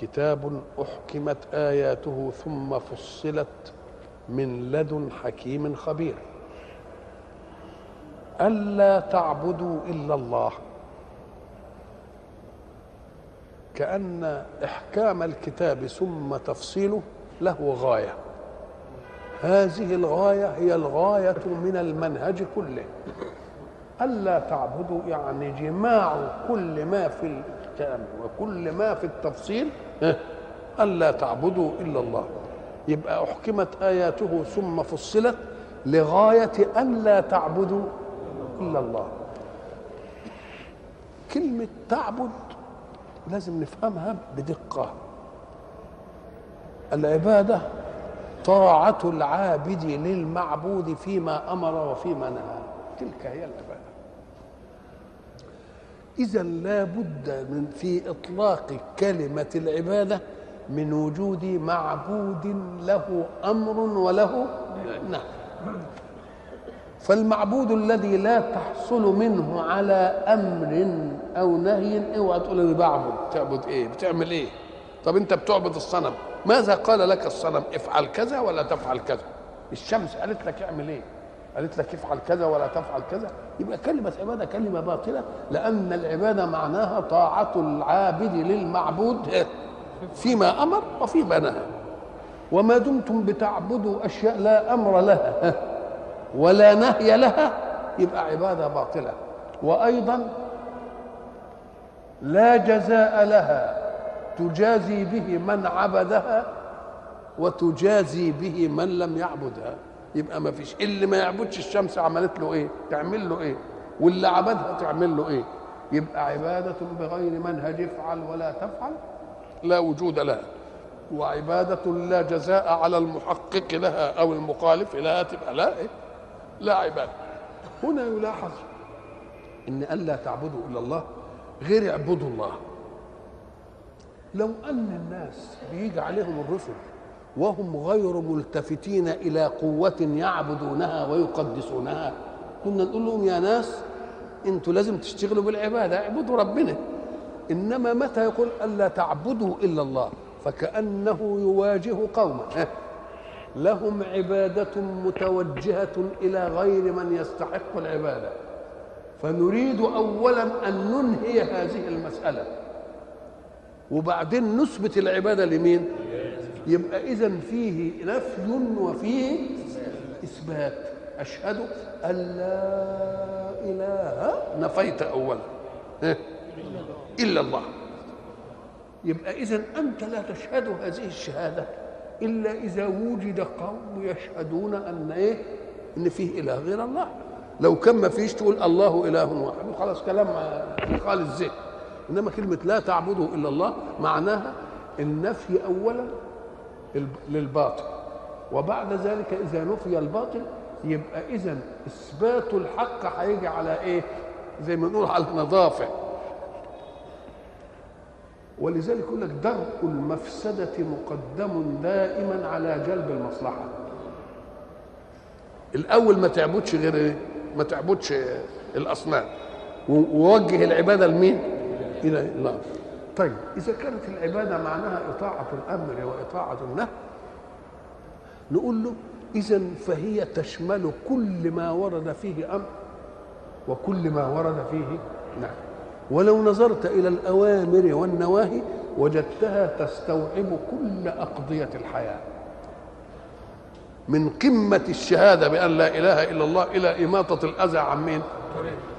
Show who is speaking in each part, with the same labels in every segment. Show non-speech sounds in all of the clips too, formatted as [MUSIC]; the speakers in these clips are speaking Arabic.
Speaker 1: كتاب أحكمت آياته ثم فصلت من لدن حكيم خبير. ألا تعبدوا إلا الله. كأن إحكام الكتاب ثم تفصيله له غاية. هذه الغاية هي الغاية من المنهج كله. ألا تعبدوا يعني جماع كل ما في الكلام وكل ما في التفصيل ألا تعبدوا إلا الله. يبقى أحكمت آياته ثم فصلت لغاية أن لا تعبدوا إلا الله. كلمة تعبد لازم نفهمها بدقة. العبادة طاعة العابد للمعبود فيما أمر وفيما نهى. تلك هي العبادة. إذا لا بد من في إطلاق كلمة العبادة من وجود معبود له أمر وله نهي. فالمعبود الذي لا تحصل منه على أمر أو نهي اوعى تقول أنا بعبد؟ تعبد إيه؟ بتعمل إيه؟ طب أنت بتعبد الصنم ماذا قال لك الصنم؟ افعل كذا ولا تفعل كذا؟ الشمس قالت لك اعمل إيه؟ قالت لك افعل كذا ولا تفعل كذا. يبقى كلمة عبادة كلمة باطلة لأن العبادة معناها طاعة العابد للمعبود فيما أمر وفيما نهى. وما دمتم بتعبدوا أشياء لا أمر لها ولا نهي لها يبقى عبادة باطلة. وأيضا لا جزاء لها تجازي به من عبدها وتجازي به من لم يعبدها. يبقى ما فيش. اللي ما يعبدش الشمس عملت له إيه؟ تعمل له إيه؟ واللي عبدها تعمل له إيه؟ يبقى عبادة بغير منهج افعل ولا تفعل. لا وجود لها. وعبادة لا جزاء على المحقق لها أو المخالف لها تبقى لا إيه؟ لا عبادة. هنا يلاحظ إن ألا تعبدوا إلا الله غير اعبدوا الله. لو أن الناس بيجي عليهم الرسل وهم غير ملتفتين إلى قوة يعبدونها ويقدسونها. كنا نقول لهم يا ناس أنتوا لازم تشتغلوا بالعبادة اعبدوا ربنا. إنما متى يقول ألا تعبدوا إلا الله؟ فكأنه يواجه قوما لهم عبادة متوجهة إلى غير من يستحق العبادة. فنريد أولا أن ننهي هذه المسألة. وبعدين نثبت العبادة لمين؟ يبقى إذا فيه نفي وفيه إثبات. أشهد أن لا إله. نفيت أولا. إلا الله. يبقى إذا أنت لا تشهد هذه الشهادة إلا إذا وجد قوم يشهدون أن إيه؟ إن فيه إله غير الله. لو كان ما فيش تقول الله إله واحد. خلاص كلام خالص الذهن إنما كلمة لا تعبدوا إلا الله معناها النفي أولا. للباطل وبعد ذلك إذا نفي الباطل يبقى إذا إثبات الحق هيجي على إيه؟ زي ما نقول على نظافة ولذلك يقول لك درء المفسدة مقدم دائما على جلب المصلحة الأول ما تعبدش غير إيه؟ ما تعبدش الأصنام ووجه العبادة لمين؟ إلى الله طيب إذا كانت العبادة معناها إطاعة الأمر وإطاعة النهي نقول له إذا فهي تشمل كل ما ورد فيه أمر وكل ما ورد فيه نهي. ولو نظرت إلى الأوامر والنواهي وجدتها تستوعب كل أقضية الحياة. من قمة الشهادة بأن لا إله إلا الله إلى إماطة الأذى عن مين؟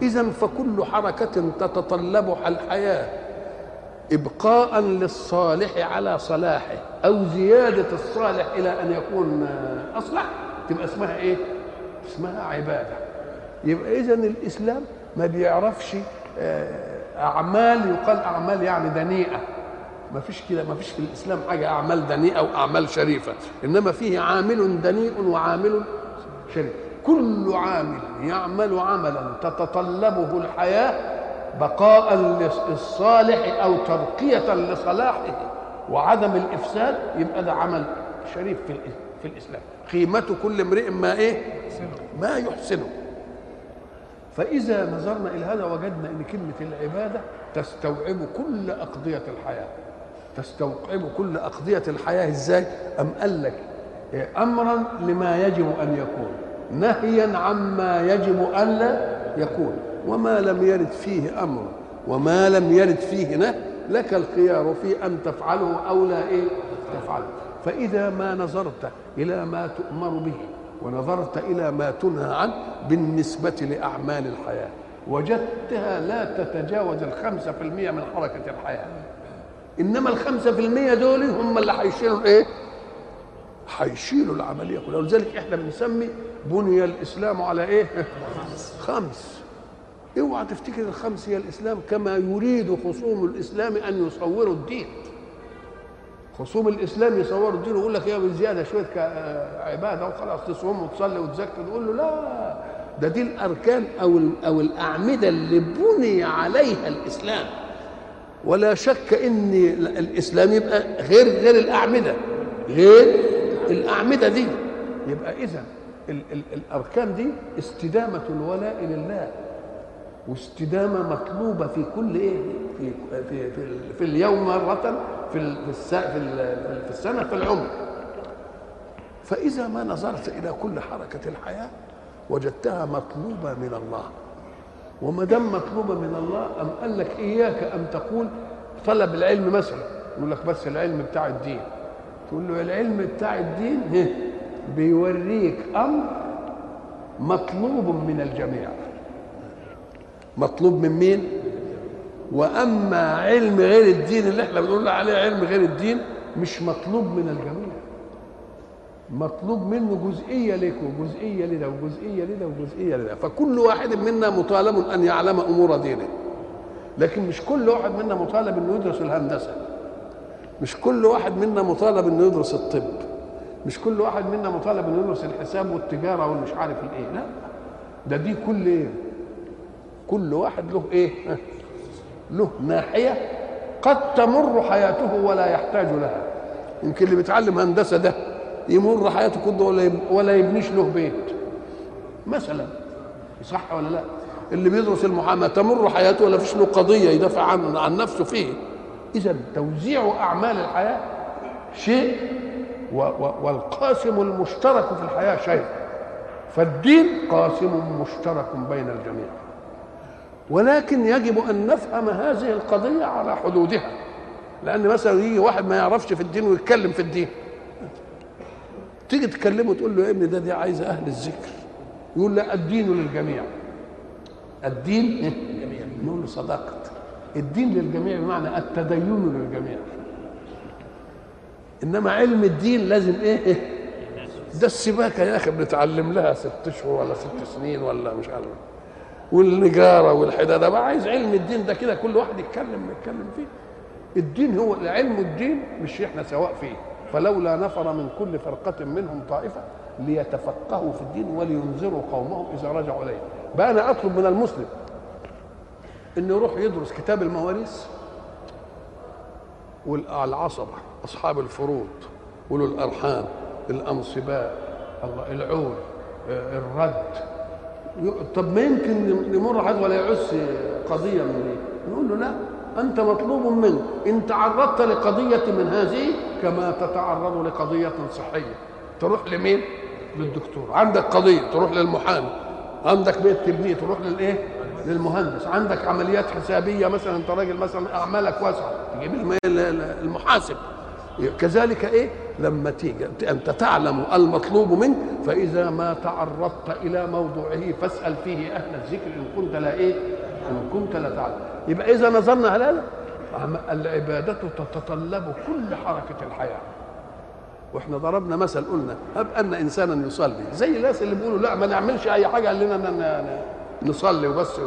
Speaker 1: إذا فكل حركة تتطلبها الحياة. إبقاء للصالح على صلاحه أو زيادة الصالح إلى أن يكون أصلح تبقى اسمها إيه؟ اسمها عبادة. يبقى إذا الإسلام ما بيعرفش أعمال يقال أعمال يعني دنيئة. ما فيش كده ما فيش في الإسلام حاجة أعمال دنيئة واعمال شريفة. إنما فيه عامل دنيء وعامل شريف. كل عامل يعمل عملا تتطلبه الحياة بقاء للصالح أو ترقيه لصلاحه وعدم الإفساد يبقى ده عمل شريف في في الإسلام. قيمة كل امرئ ما إيه؟ ما يحسنه. فإذا نظرنا إلى هذا وجدنا إن كلمة العبادة تستوعب كل أقضية الحياة. تستوعب كل أقضية الحياة. إزاي؟ أم قال لك امرا لما يجب أن يكون نهيا عما يجب أن لا يكون. وما لم يرد فيه أمر وما لم يرد فيه نهي لك الخيار في أن تفعله أو لا إيه؟ تفعله. فإذا ما نظرت إلى ما تؤمر به ونظرت إلى ما تنهى عنه بالنسبة لأعمال الحياة وجدتها لا تتجاوز الخمسة في المية من حركة الحياة. إنما الخمسة في المية دول هم اللي هيشيلوا إيه؟ هيشيلوا العملية كلها. ولذلك إحنا بنسمي بني الإسلام على إيه؟ خمس. اوعى تفتكر الخمس هي الإسلام كما يريد خصوم الإسلام أن يصوروا الدين. خصوم الإسلام يصوروا الدين ويقول لك يا بزيادة شوية عبادة وخلاص تصوم وتصلي وتزكي تقول له لا. ده دي الأركان أو أو الأعمدة اللي بني عليها الإسلام. ولا شك إن الإسلام يبقى غير غير الأعمدة. غير الأعمدة دي. يبقى اذا ال ال الأركان دي استدامة الولاء لله. واستدامة مطلوبة في كل إيه؟ في في في, في اليوم مرة في في في السنة في العمر. فإذا ما نظرت إلى كل حركة الحياة وجدتها مطلوبة من الله. وما دام مطلوبة من الله أم قال لك إياك أن تقول طلب العلم مثلا يقول لك بس العلم بتاع الدين. تقول له العلم بتاع الدين بيوريك أمر مطلوب من الجميع. مطلوب من مين؟ وأما علم غير الدين اللي إحنا بنقول عليه علم غير الدين مش مطلوب من الجميع. مطلوب منه جزئية لك وجزئيه لده وجزئية لده وجزئية لده. فكل واحد منا مطالب أن يعلم أمور دينه. لكن مش كل واحد منا مطالب إنه يدرس الهندسة. مش كل واحد منا مطالب إنه يدرس الطب. مش كل واحد منا مطالب إنه يدرس الحساب والتجارة والمش عارف الإيه. لا. ده دي كل إيه كل واحد له إيه؟ له ناحية قد تمر حياته ولا يحتاج لها. يمكن اللي بيتعلم هندسة ده يمر حياته كله ولا ولا يبنيش له بيت. مثلا صح ولا لا؟ اللي بيدرس المحاماة تمر حياته ولا فيش له قضية يدافع عن عن نفسه فيه. اذا توزيع أعمال الحياة شيء والقاسم المشترك في الحياة شيء. فالدين قاسم مشترك بين الجميع. ولكن يجب أن نفهم هذه القضية على حدودها. لأن مثلا يجي واحد ما يعرفش في الدين ويتكلم في الدين. تيجي تكلمه تقول له يا ابني ده دي عايزة أهل الذكر. يقول لا الدين للجميع. الدين [LAUGHS] نقول له صدقت الدين للجميع بمعنى التدين للجميع. إنما علم الدين لازم إيه؟ ده السباكة يا أخي بنتعلم لها ست اشهر ولا ست سنين ولا مش عارف. والنجارة والحداده بقى عايز علم الدين ده كده كل واحد يتكلم يتكلم فيه. الدين هو علم الدين مش إحنا سواء فيه. فلولا نفر من كل فرقة منهم طائفة ليتفقهوا في الدين ولينذروا قومهم إذا رجعوا إليه. بقى أنا أطلب من المسلم إنه يروح يدرس كتاب المواريث والعصبة أصحاب الفروض أولو الأرحام الأنصباء العول الرد. طب ما يمكن يمر حد ولا يعس قضية من دي نقول له لا أنت مطلوب منك. إن تعرضت لقضية من هذه كما تتعرض لقضية صحية. تروح لمين؟ للدكتور. عندك قضية تروح للمحامي. عندك بيت تبنيه تروح للإيه؟ للمهندس. عندك عمليات حسابية مثلا أنت راجل مثلا أعمالك واسعة. تجيب المحاسب. كذلك إيه؟ لما تيجي أنت تعلم المطلوب منك فإذا ما تعرضت إلى موضوعه فاسأل فيه أهل الذكر إن كنت لا إيه؟ إن كنت لا تعلم. يبقى إذا نظرنا هلال العبادة تتطلب كل حركة الحياة. وإحنا ضربنا مثل قلنا هب أن إنسانا يصلي. زي الناس اللي بيقولوا لا ما نعملش أي حاجة قال لنا نصلي وبس.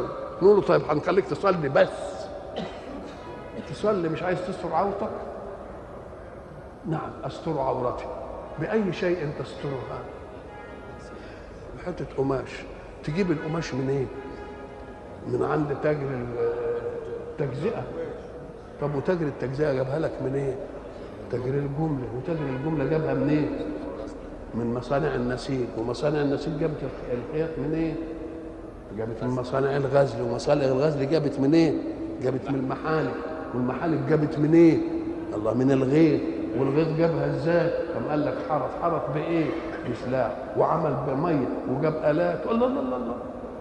Speaker 1: نقول له طيب هنخليك تصلي بس. تصلي مش عايز تستر عورتك؟ نعم أستر عورتي بأي شيء تسترها بحته قماش تجيب القماش منين؟ من عند تاجر التجزئه طب وتاجر التجزئة جابها لك منين؟ تاجر الجملة وتاجر الجملة جابها منين؟ من مصانع النسيج ومصانع النسيج جابت الخيط منين؟ جابت من مصانع الغزل ومصانع الغزل جابت منين؟ جابت من المحالق والمحالق جابت منين؟ الله من الغيط والغيط جابها إزاي؟ قام قال لك حرف حرف بإيه؟ بسلاح. وعمل بمية وجاب آلات. الله الله الله, الله.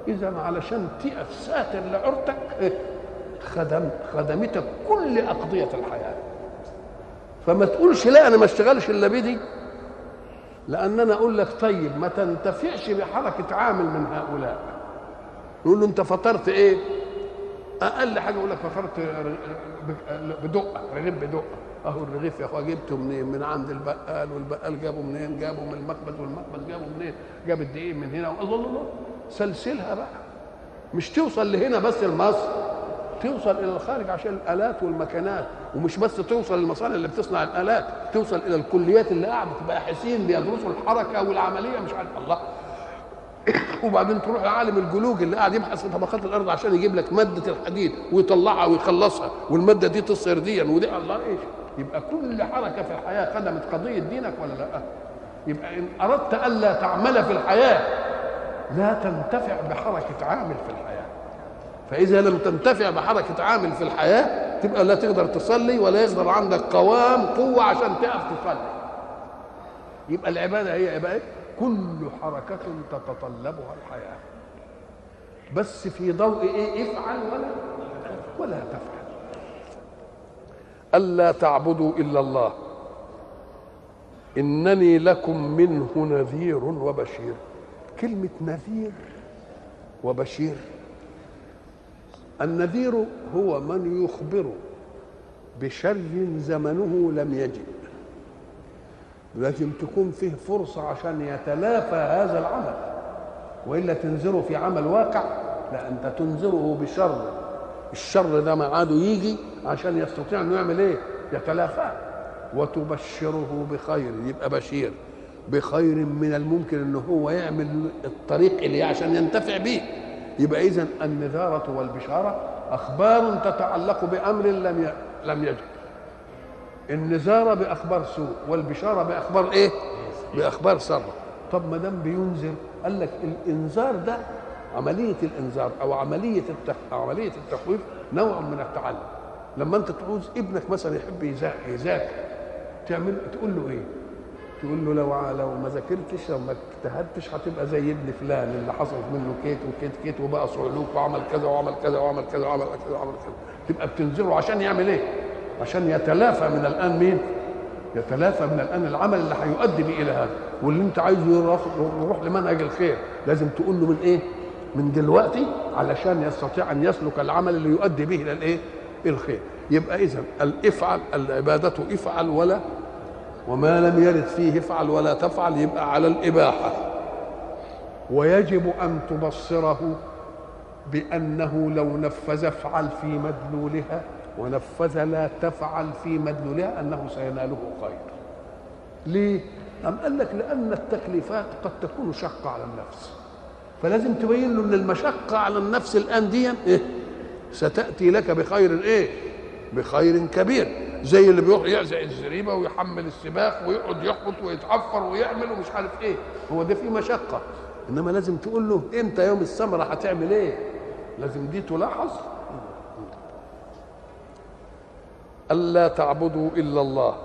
Speaker 1: إذا علشان تقف ساتر لعورتك خدم خدمتك كل أقضية الحياة. فما تقولش لا أنا ما اشتغلش إلا بدي لأن أنا أقول لك طيب ما تنتفعش بحركة عامل من هؤلاء. نقول له أنت فطرت إيه؟ أقل حاجة يقول لك فطرت بدقة رغيف بدقة. أهو الرغيف يا أخويا جبته منين؟ من عند البقال والبقال جابه منين؟ جابه من المخبز والمخبز جابه منين؟ جاب الدقيق من هنا. الله الله سلسلها بقى. مش توصل لهنا بس لمصر توصل إلى الخارج عشان الآلات والمكانات ومش بس توصل للمصانع اللي بتصنع الآلات توصل إلى الكليات اللي قاعدة باحثين بيدرسوا الحركة والعملية مش عارف. الله. [COUGHS] وبعدين تروح لعالم الجلوج اللي قاعد يبحث في طبقات الأرض عشان يجيب لك مادة الحديد ويطلعها ويخلصها والمادة دي تصير دي ودي الله إيش؟ يبقى كل حركة في الحياة خدمت قضية دينك ولا لا؟ يبقى إن أردت ألا تعمل في الحياة لا تنتفع بحركة عامل في الحياة. فإذا لم تنتفع بحركة عامل في الحياة تبقى لا تقدر تصلي ولا يقدر عندك قوام قوة عشان تقف تصلي. يبقى العبادة هي إيه كل حركة تتطلبها الحياة. بس في ضوء إيه؟ افعل ولا ولا تفعل. ألا تعبدوا إلا الله. إنني لكم منه نذير وبشير. كلمة نذير وبشير. النذير هو من يخبر بشر زمنه لم يجئ لازم تكون فيه فرصة عشان يتلافى هذا العمل. وإلا تنذره في عمل واقع؟ لا أنت تنذره بشر. الشر ده معاده يجي عشان يستطيع أنه يعمل إيه؟ يتلافاه وتبشره بخير. يبقى بشير. بخير من الممكن أنه هو يعمل الطريق اللي عشان ينتفع به يبقى إذا النذارة والبشارة أخبار تتعلق بأمر لم لم يجد النزارة بأخبار سوء والبشارة بأخبار إيه؟ بأخبار سر طب ما دام بينذر قال لك الإنذار ده عملية الإنذار أو عملية التخ... عملية التخويف نوع من التعلم لما أنت تعوز ابنك مثلا يحب يذاكر تعمل تقول له إيه؟ تقول له لو لو ما ذاكرتش لو ما اجتهدتش هتبقى زي ابن فلان اللي حصلت منه كيت وكيت كيت وبقى صعلوك وعمل كذا وعمل كذا وعمل كذا وعمل كذا وعمل كذا تبقى بتنذره عشان يعمل إيه؟ عشان يتلافى من الآن مين؟ يتلافى من الآن العمل اللي هيؤدي به إلى هذا واللي انت عايزه يروح, يروح لمنهج الخير لازم تقول له من إيه؟ من دلوقتي علشان يستطيع أن يسلك العمل اللي يؤدي به إلى الإيه؟ الخير يبقى إذا الإفعل العبادة افعل ولا وما لم يرد فيه افعل ولا تفعل يبقى على الإباحة. ويجب أن تبصره بأنه لو نفذ افعل في مدلولها ونفذ لا تفعل في مدلولها أنه سيناله خير. ليه؟ أم قال لك لأن التكليفات قد تكون شقة على النفس. فلازم تبين له أن المشقة على النفس الآن دي إيه؟ ستأتي لك بخير إيه؟ بخير كبير. زي اللي بيروح يعزق الزريبة ويحمل السباق ويقعد يحبط ويتعفر ويعمل ومش عارف إيه. هو ده فيه مشقة. إنما لازم تقول له أنت يوم الثمرة هتعمل إيه؟ لازم دي تلاحظ. ألا تعبدوا إلا الله.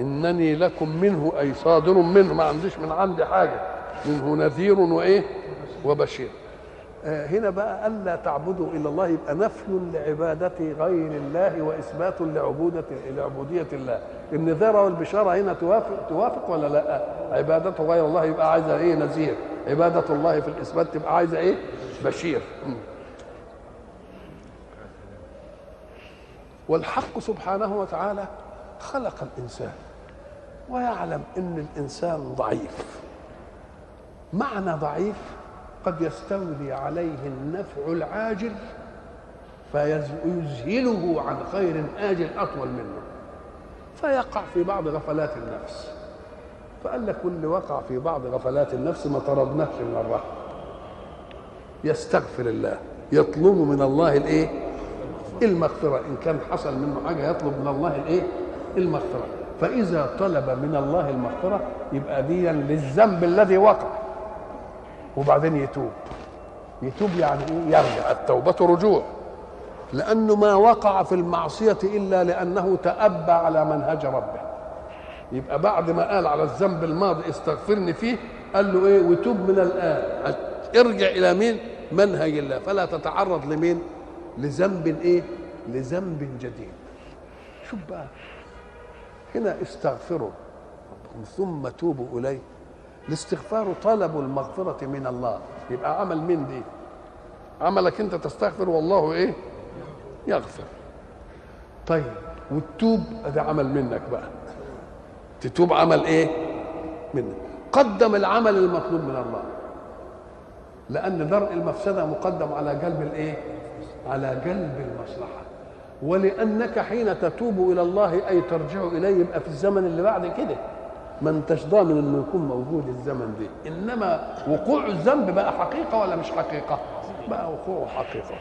Speaker 1: إنني لكم منه أي صادر منه. ما عنديش من عندي حاجة. منه نذير وإيه؟ وبشير. هنا بقى ألا تعبدوا إلا الله يبقى نفي لعبادة غير الله وإثبات لعبودة لعبودية الله. النذارة والبشارة هنا توافق توافق ولا لأ؟ عبادة غير الله يبقى عايزة إيه؟ نذير. عبادة الله في الإثبات تبقى عايزة إيه؟ بشير. والحق سبحانه وتعالى خلق الإنسان ويعلم إن الإنسان ضعيف. معنى ضعيف قد يستولي عليه النفع العاجل فيذهله عن خير آجل أطول منه. فيقع في بعض غفلات النفس. فقال لك واللي وقع في بعض غفلات النفس ما طردناش من الرحمه يستغفر الله. يطلب من الله الإيه؟ المغفرة. إن كان حصل منه حاجة يطلب من الله الإيه؟ المغفرة. فإذا طلب من الله المغفرة يبقى ديا للذنب الذي وقع. وبعدين يتوب. يتوب يعني إيه؟ يرجع. التوبة رجوع. لأنه ما وقع في المعصية إلا لأنه تأبى على منهج ربه. يبقى بعد ما قال على الذنب الماضي استغفرني فيه قال له إيه؟ وتوب من الآن. ارجع إلى مين؟ منهج الله. فلا تتعرض لمين؟ لذنب إيه؟ لذنب جديد. شوف بقى هنا استغفروا ثم توبوا إليه. الاستغفار طلب المغفرة من الله. يبقى عمل مين دي؟ عملك انت تستغفر والله إيه؟ يغفر. طيب والتوب ده عمل منك بقى. تتوب عمل إيه؟ منك. قدم العمل المطلوب من الله. لأن درء المفسدة مقدم على جلب الايه؟ على جلب المصلحة. ولأنك حين تتوب إلى الله أي ترجع إليه يبقى في الزمن اللي بعد كده. ما انتش ضامن انه يكون موجود الزمن ده إنما وقوع الذنب بقى حقيقة ولا مش حقيقة؟ بقى وقوعه حقيقة.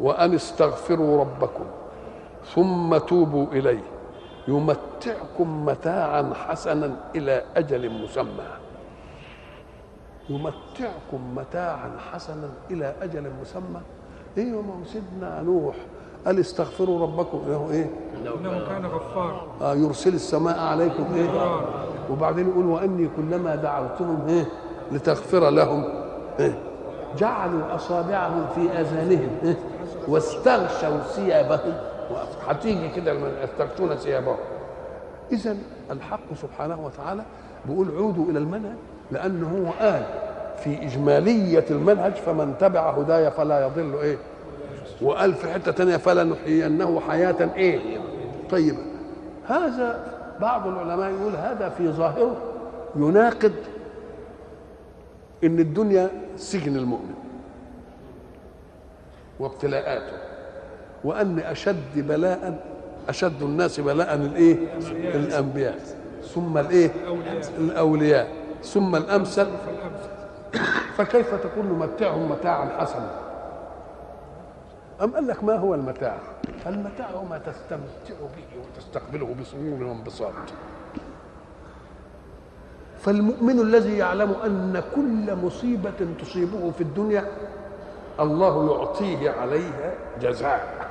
Speaker 1: وأن استغفروا ربكم ثم توبوا إليه يمتعكم متاعا حسنا إلى أجل مسمى. يمتعكم متاعا حسنا إلى أجل مسمى. إيه ما سيدنا نوح؟ قال استغفروا ربكم. انه إيه؟
Speaker 2: إنه كان غفار.
Speaker 1: آه يرسل السماء عليكم. إيه؟ وبعدين يقول وإني كلما دعوتهم إيه؟ لتغفر لهم. إيه؟ جعلوا أصابعهم في أذانهم إيه؟ واستغشوا ثيابهم. هتيجي كده يستغشون ثيابهم. اذا الحق سبحانه وتعالى بيقول عودوا إلى المنهج لأنه هو قال في إجمالية المنهج فمن تبع هداي فلا يضل إيه؟ وقال في حتة تانية فلنحيينه حياة إيه؟ طيبة. هذا بعض العلماء يقول هذا في ظاهره يناقض إن الدنيا سجن المؤمن وابتلاءاته وأن أشد بلاء أشد الناس بلاء الإيه؟ الأنبياء ثم الإيه؟ الأولياء ثم الأمثل. فكيف تكون نمتعهم متاعا حسنا؟ أم قال لك ما هو المتاع؟ المتاع هو ما تستمتع به وتستقبله بسرور وانبساط. فالمؤمن الذي يعلم أن كل مصيبة تصيبه في الدنيا الله يعطيه عليها جزاء.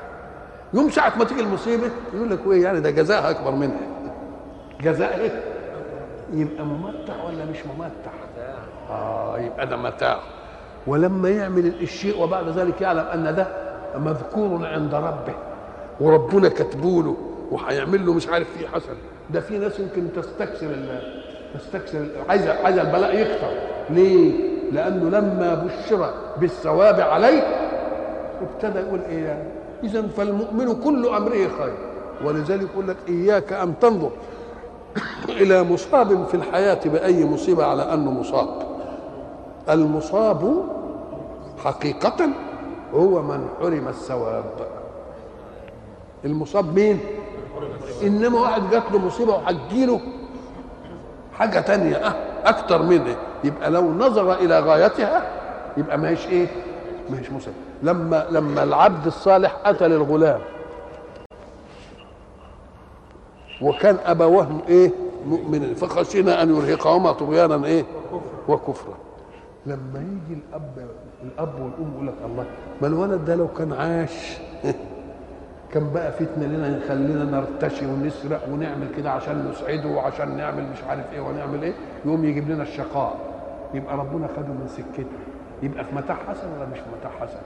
Speaker 1: يوم ساعة ما تيجي المصيبة يقول لك إيه يعني ده جزاء أكبر منها. جزاء إيه؟ يبقى ممتع ولا مش ممتع؟ آه يبقى ده متاع. ولما يعمل الشيء وبعد ذلك يعلم أن ده مذكور عند ربه. وربنا كاتبوله وهيعمل له مش عارف فيه حسن ده في ناس يمكن تستكثر تستكثر عايزه عايزة البلاء يكثر ليه؟ لأنه لما بشر بالثواب عليه ابتدى يقول إيه يعني؟ اذا فالمؤمن كل أمره خير. ولذلك يقول لك إياك أن تنظر [COUGHS] إلى مصاب في الحياة بأي مصيبة على أنه مصاب. المصاب حقيقة هو من حرم الثواب. المصاب مين؟ إنما واحد جات له مصيبة وهتجيله حاجة تانية أه أكتر منه يبقى لو نظر إلى غايتها يبقى ما هيش إيه؟ ما هيش مصيبة. لما لما العبد الصالح أتى للغلام وكان ابواه إيه؟ مؤمنين. فخشينا أن يرهقهما طغيانا إيه؟ وكفرا. لما يجي الأب الأب والأم يقول لك الله ما الولد ده لو كان عاش [LAUGHS] كان بقى فتنه لنا يخلينا نرتشي ونسرق ونعمل كده عشان نسعده وعشان نعمل مش عارف إيه ونعمل إيه يقوم يجيب لنا الشقاء. يبقى ربنا خده من سكته. يبقى في متاع حسن ولا مش في متاع حسن؟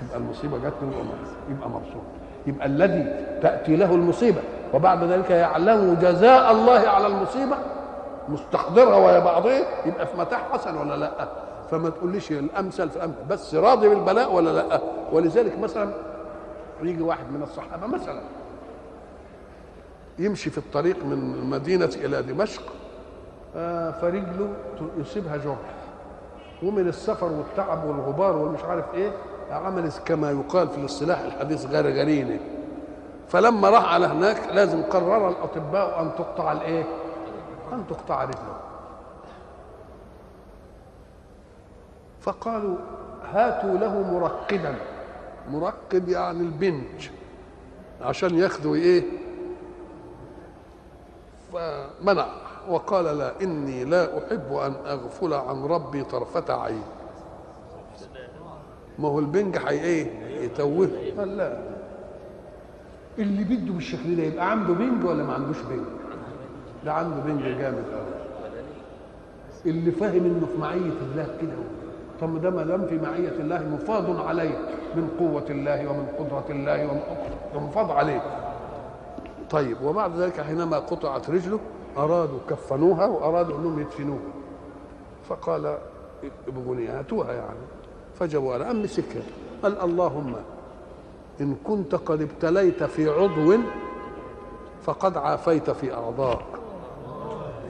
Speaker 1: تبقى المصيبة جات له يبقى مبسوط. يبقى الذي تأتي له المصيبة وبعد ذلك يعلم جزاء الله على المصيبة مستحضرها وهي بعضها يبقى في متاع حسن ولا لأ؟ فما تقوليش الامثل في الامثل بس راضي بالبلاء ولا لأ؟ ولذلك مثلا يجي واحد من الصحابة مثلا يمشي في الطريق من المدينة إلى دمشق آه فرجله يصيبها جرح. ومن السفر والتعب والغبار والمش عارف إيه عمل كما يقال في الاصطلاح الحديث غرغرينه فلما راح على هناك لازم قرر الأطباء أن تقطع الإيه؟ أن تقطع رجله. فقالوا هاتوا له مرقدا مرقد يعني البنج عشان ياخذوا إيه؟ فمنع. وقال لا إني لا أحب أن أغفل عن ربي طرفة عين. ما هو البنج حي إيه؟ يتوه. قال لا. اللي بده بالشكل ده يبقى عنده بنج ولا ما عندوش بنج؟ ده عنده بنج جامد قوي اللي فاهم إنه في معية الله كده طب ده ما دام في معية الله مفاض عليه من قوة الله ومن قدرة الله ومن مفاض عليه. طيب وبعد ذلك حينما قطعت رجله أرادوا كفنوها وأرادوا أنهم يدفنوها. فقال ابغوني هاتوها يعني. فجابوا أنا أم مسكها قال اللهم إن كنت قد ابتليت في عضو فقد عافيت في اعضاء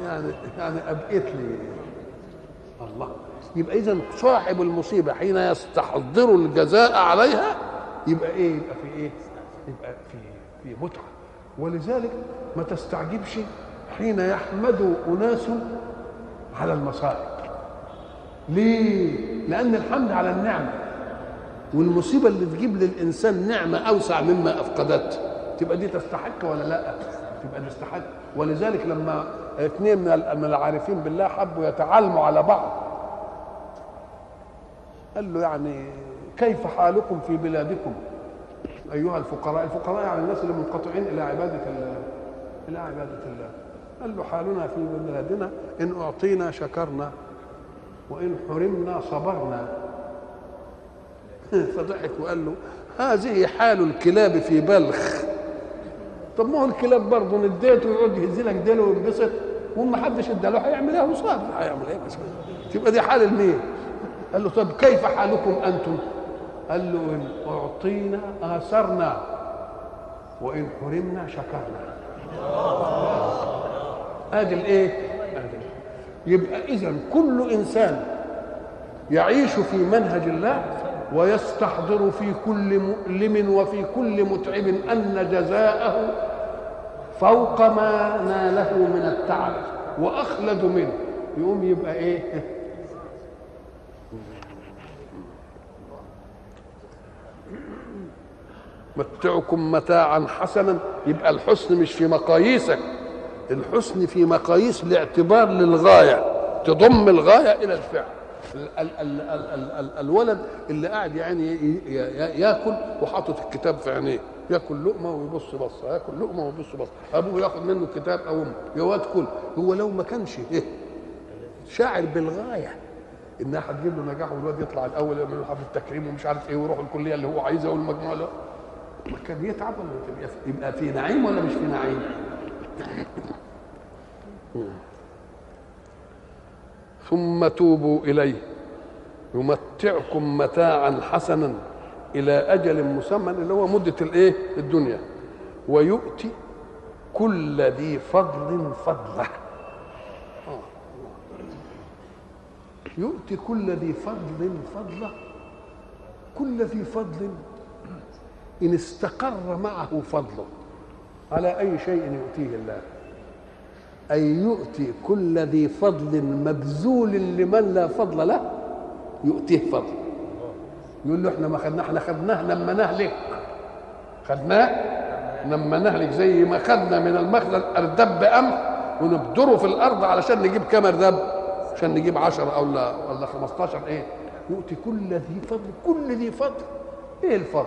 Speaker 1: يعني يعني أبقيت لي الله. يبقى إذا صاحب المصيبة حين يستحضر الجزاء عليها يبقى إيه؟ يبقى في إيه؟ يبقى في في متعة. ولذلك ما تستعجبش حين يحمد أناس على المصائب. ليه؟ لأن الحمد على النعمة. والمصيبة اللي تجيب للإنسان نعمة أوسع مما أفقدته. تبقى دي تستحق ولا لأ؟ تبقى تستحق. ولذلك لما اثنين من العارفين بالله حبوا يتعالموا على بعض قال له يعني كيف حالكم في بلادكم؟ أيها الفقراء الفقراء يعني الناس اللي منقطعين إلى عبادة الله إلى عبادة الله. قال له حالنا في بلادنا إن أعطينا شكرنا وإن حرمنا صبرنا. [LAUGHS] فضحك وقال له هذه حال الكلاب في بلخ. طب ما هو الكلاب برضه نديته ويقعد يهز لك ديله وينبسط وما حدش اداله هيعمل إيه وصاب هيعمل إيه تبقى دي حال المين؟ قال له طب كيف حالكم أنتم؟ قال له إن أعطينا آثرنا وإن حرمنا شكرنا. ادي الايه يبقى اذا كل إنسان يعيش في منهج الله ويستحضر في كل مؤلم وفي كل متعب أن جزاءه فوق ما ناله من التعب وأخلد منه. يقوم يبقى إيه؟ متعكم متاعا حسنا. يبقى الحسن مش في مقاييسك. الحسن في مقاييس الاعتبار للغاية. تضم الغاية إلى الفعل. ال ال ال ال ال ال الولد اللي قاعد يعني ياكل وحاطط الكتاب في عينيه. ياكل لقمة ويبص بصة. ياكل لقمة ويبص بصة. أبوه ياخد منه الكتاب أو امه يا واد كل. هو لو ما كانش إيه؟ شاعر بالغاية. انها هتجيب له نجاح والواد يطلع الأول يعمل له حفلة تكريم ومش عارف إيه ويروح الكلية اللي هو عايزها والمجموعة ما كان يتعب ولا يبقى في نعيم ولا مش في نعيم؟ ثم توبوا إليه. يمتعكم متاعا حسنا إلى أجل مسمى اللي هو مدة الإيه؟ الدنيا. ويؤتي كل ذي فضل فضله. يؤتي كل ذي فضل فضله. كل ذي فضل إن استقر معه فضله على أي شيء يؤتيه الله. أي يؤتي كل ذي فضل مبذول لمن لا فضل له يؤتيه فضل. يقول له إحنا ما خدناه إحنا خدناه لما نهلك. خدناه لما نهلك زي ما خدنا من المخزن أردب قمح ونبدره في الأرض علشان نجيب كام أردب؟ عشان نجيب 10 أو ولا ولا 15 إيه؟ يؤتي كل ذي فضل كل ذي فضل. إيه الفضل؟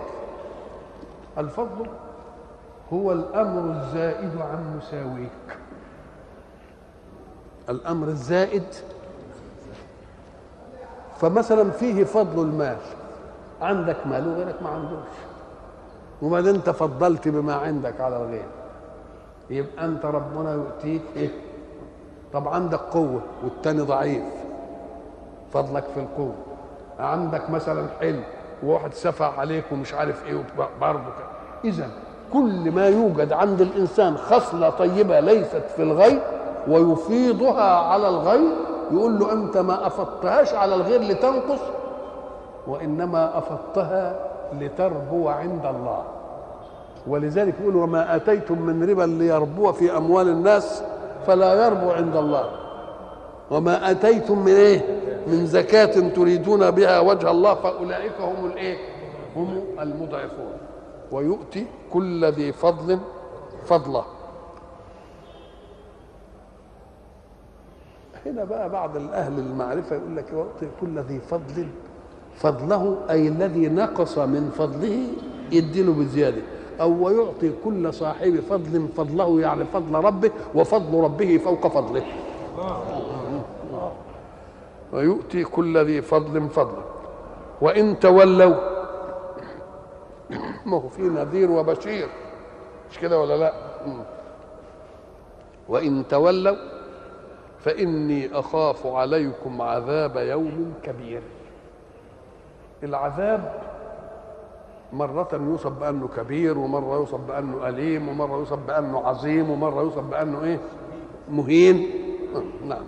Speaker 1: الفضل هو الأمر الزائد عن مساويك. الأمر الزائد. فمثلا فيه فضل المال. عندك مال وغيرك ما عندوش. وبعدين انت فضلت بما عندك على الغير. يبقى انت ربنا يؤتيك إيه؟ طب عندك قوة والتاني ضعيف. فضلك في القوة. عندك مثلا حلم. وواحد سفع عليك ومش عارف إيه برضه اذا كل ما يوجد عند الإنسان خصلة طيبة ليست في الغير ويفيضها على الغير يقول له أنت ما أفضتهاش على الغير لتنقص وإنما أفضتها لتربو عند الله. ولذلك يقول وما آتيتم من ربا ليربو في أموال الناس فلا يربو عند الله. وما أتيتم من إيه؟ من زكاة تريدون بها وجه الله فأولئك هم الإيه؟ هم المضعفون. ويؤتي كل ذي فضل فضله. هنا بقى بعض الأهل المعرفة يقول لك يعطي كل ذي فضل فضله أي الذي نقص من فضله يديله بزيادة. أو ويعطي كل صاحب فضل فضله يعني فضل ربه وفضل ربه فوق فضله. ويؤتي كل ذي فضل فضله. وإن تولوا [CLEARS THROAT] ما هو في نذير وبشير. مش كده ولا لا؟ وإن تولوا فإني أخاف عليكم عذاب يوم كبير. العذاب مرة يوصف بأنه كبير ومرة يوصف بأنه أليم ومرة يوصف بأنه عظيم ومرة يوصف بأنه إيه؟ مهين. نعم.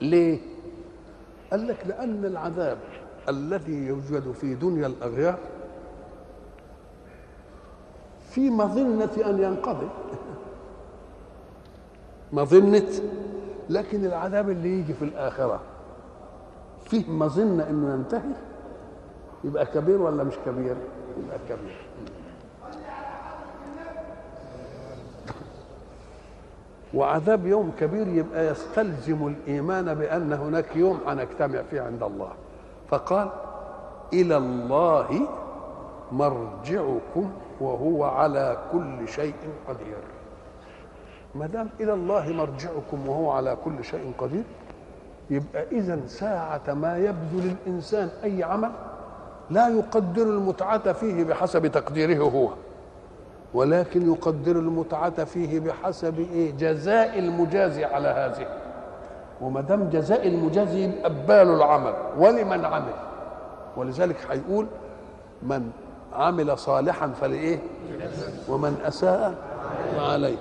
Speaker 1: ليه؟ قال لك لأن العذاب الذي يوجد في دنيا الأغيار في مظنة أن ينقضي. [LAUGHS] مظنة. لكن العذاب اللي يجي في الآخرة فيه مظنة أنه ينتهي؟ يبقى كبير ولا مش كبير؟ يبقى كبير. وعذاب يوم كبير يبقى يستلزم الإيمان بأن هناك يوم هنجتمع فيه عند الله. فقال إلى الله مرجعكم وهو على كل شيء قدير. ما دام إلى الله مرجعكم وهو على كل شيء قدير يبقى اذا ساعة ما يبذل الإنسان أي عمل لا يقدر المتعة فيه بحسب تقديره هو. ولكن يقدر المتعة فيه بحسب إيه؟ جزاء المجازي على هذه. وما دام جزاء المجازي يبقى العمل ولمن عمل؟ ولذلك هيقول من عمل صالحا فلإيه؟ ومن أساء فعليه.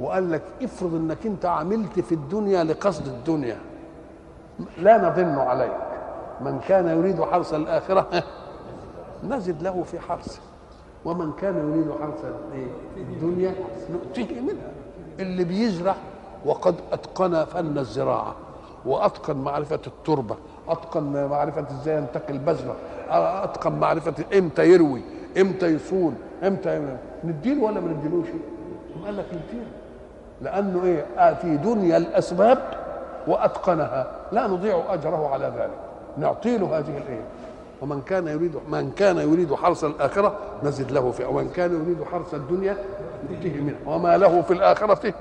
Speaker 1: وقال لك افرض إنك أنت عملت في الدنيا لقصد الدنيا. لا نظن عليك. من كان يريد حرث الآخرة [LAUGHS] نزد له في حرثه. ومن كان يريد حرث الدنيا نؤتيه منها. اللي بيزرع وقد أتقن فن الزراعة وأتقن معرفة التربة أتقن معرفة إزاي ينتقي البذرة أتقن معرفة إمتى يروي إمتى يصون إمتى نديله ولا ما نديلوش؟ قال لك نديله. لأنه إيه؟ آه في دنيا الأسباب وأتقنها. لا نضيع أجره على ذلك. نعطي له هذه الايه ومن كان يريد من كان يريد حرث الآخرة نزد له فيها ومن كان يريد حرث الدنيا نؤتيه منها وما له في الآخرة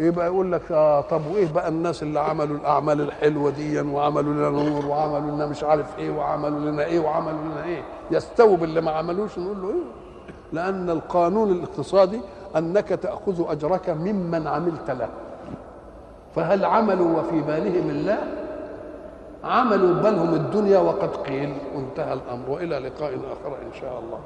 Speaker 1: يبقى يقول لك آه طب وإيه بقى الناس اللي عملوا الأعمال الحلوة دي وعملوا لنا نور وعملوا لنا مش عارف إيه وعملوا لنا إيه وعملوا لنا إيه؟ يستووا باللي ما عملوش نقول له إيه؟ لأن القانون الاقتصادي أنك تأخذ أجرك ممن عملت له. فهل عملوا وفي بالهم الله؟ عملوا بالهم الدنيا وقد قيل وانتهى الأمر. والى لقاء آخر إن شاء الله.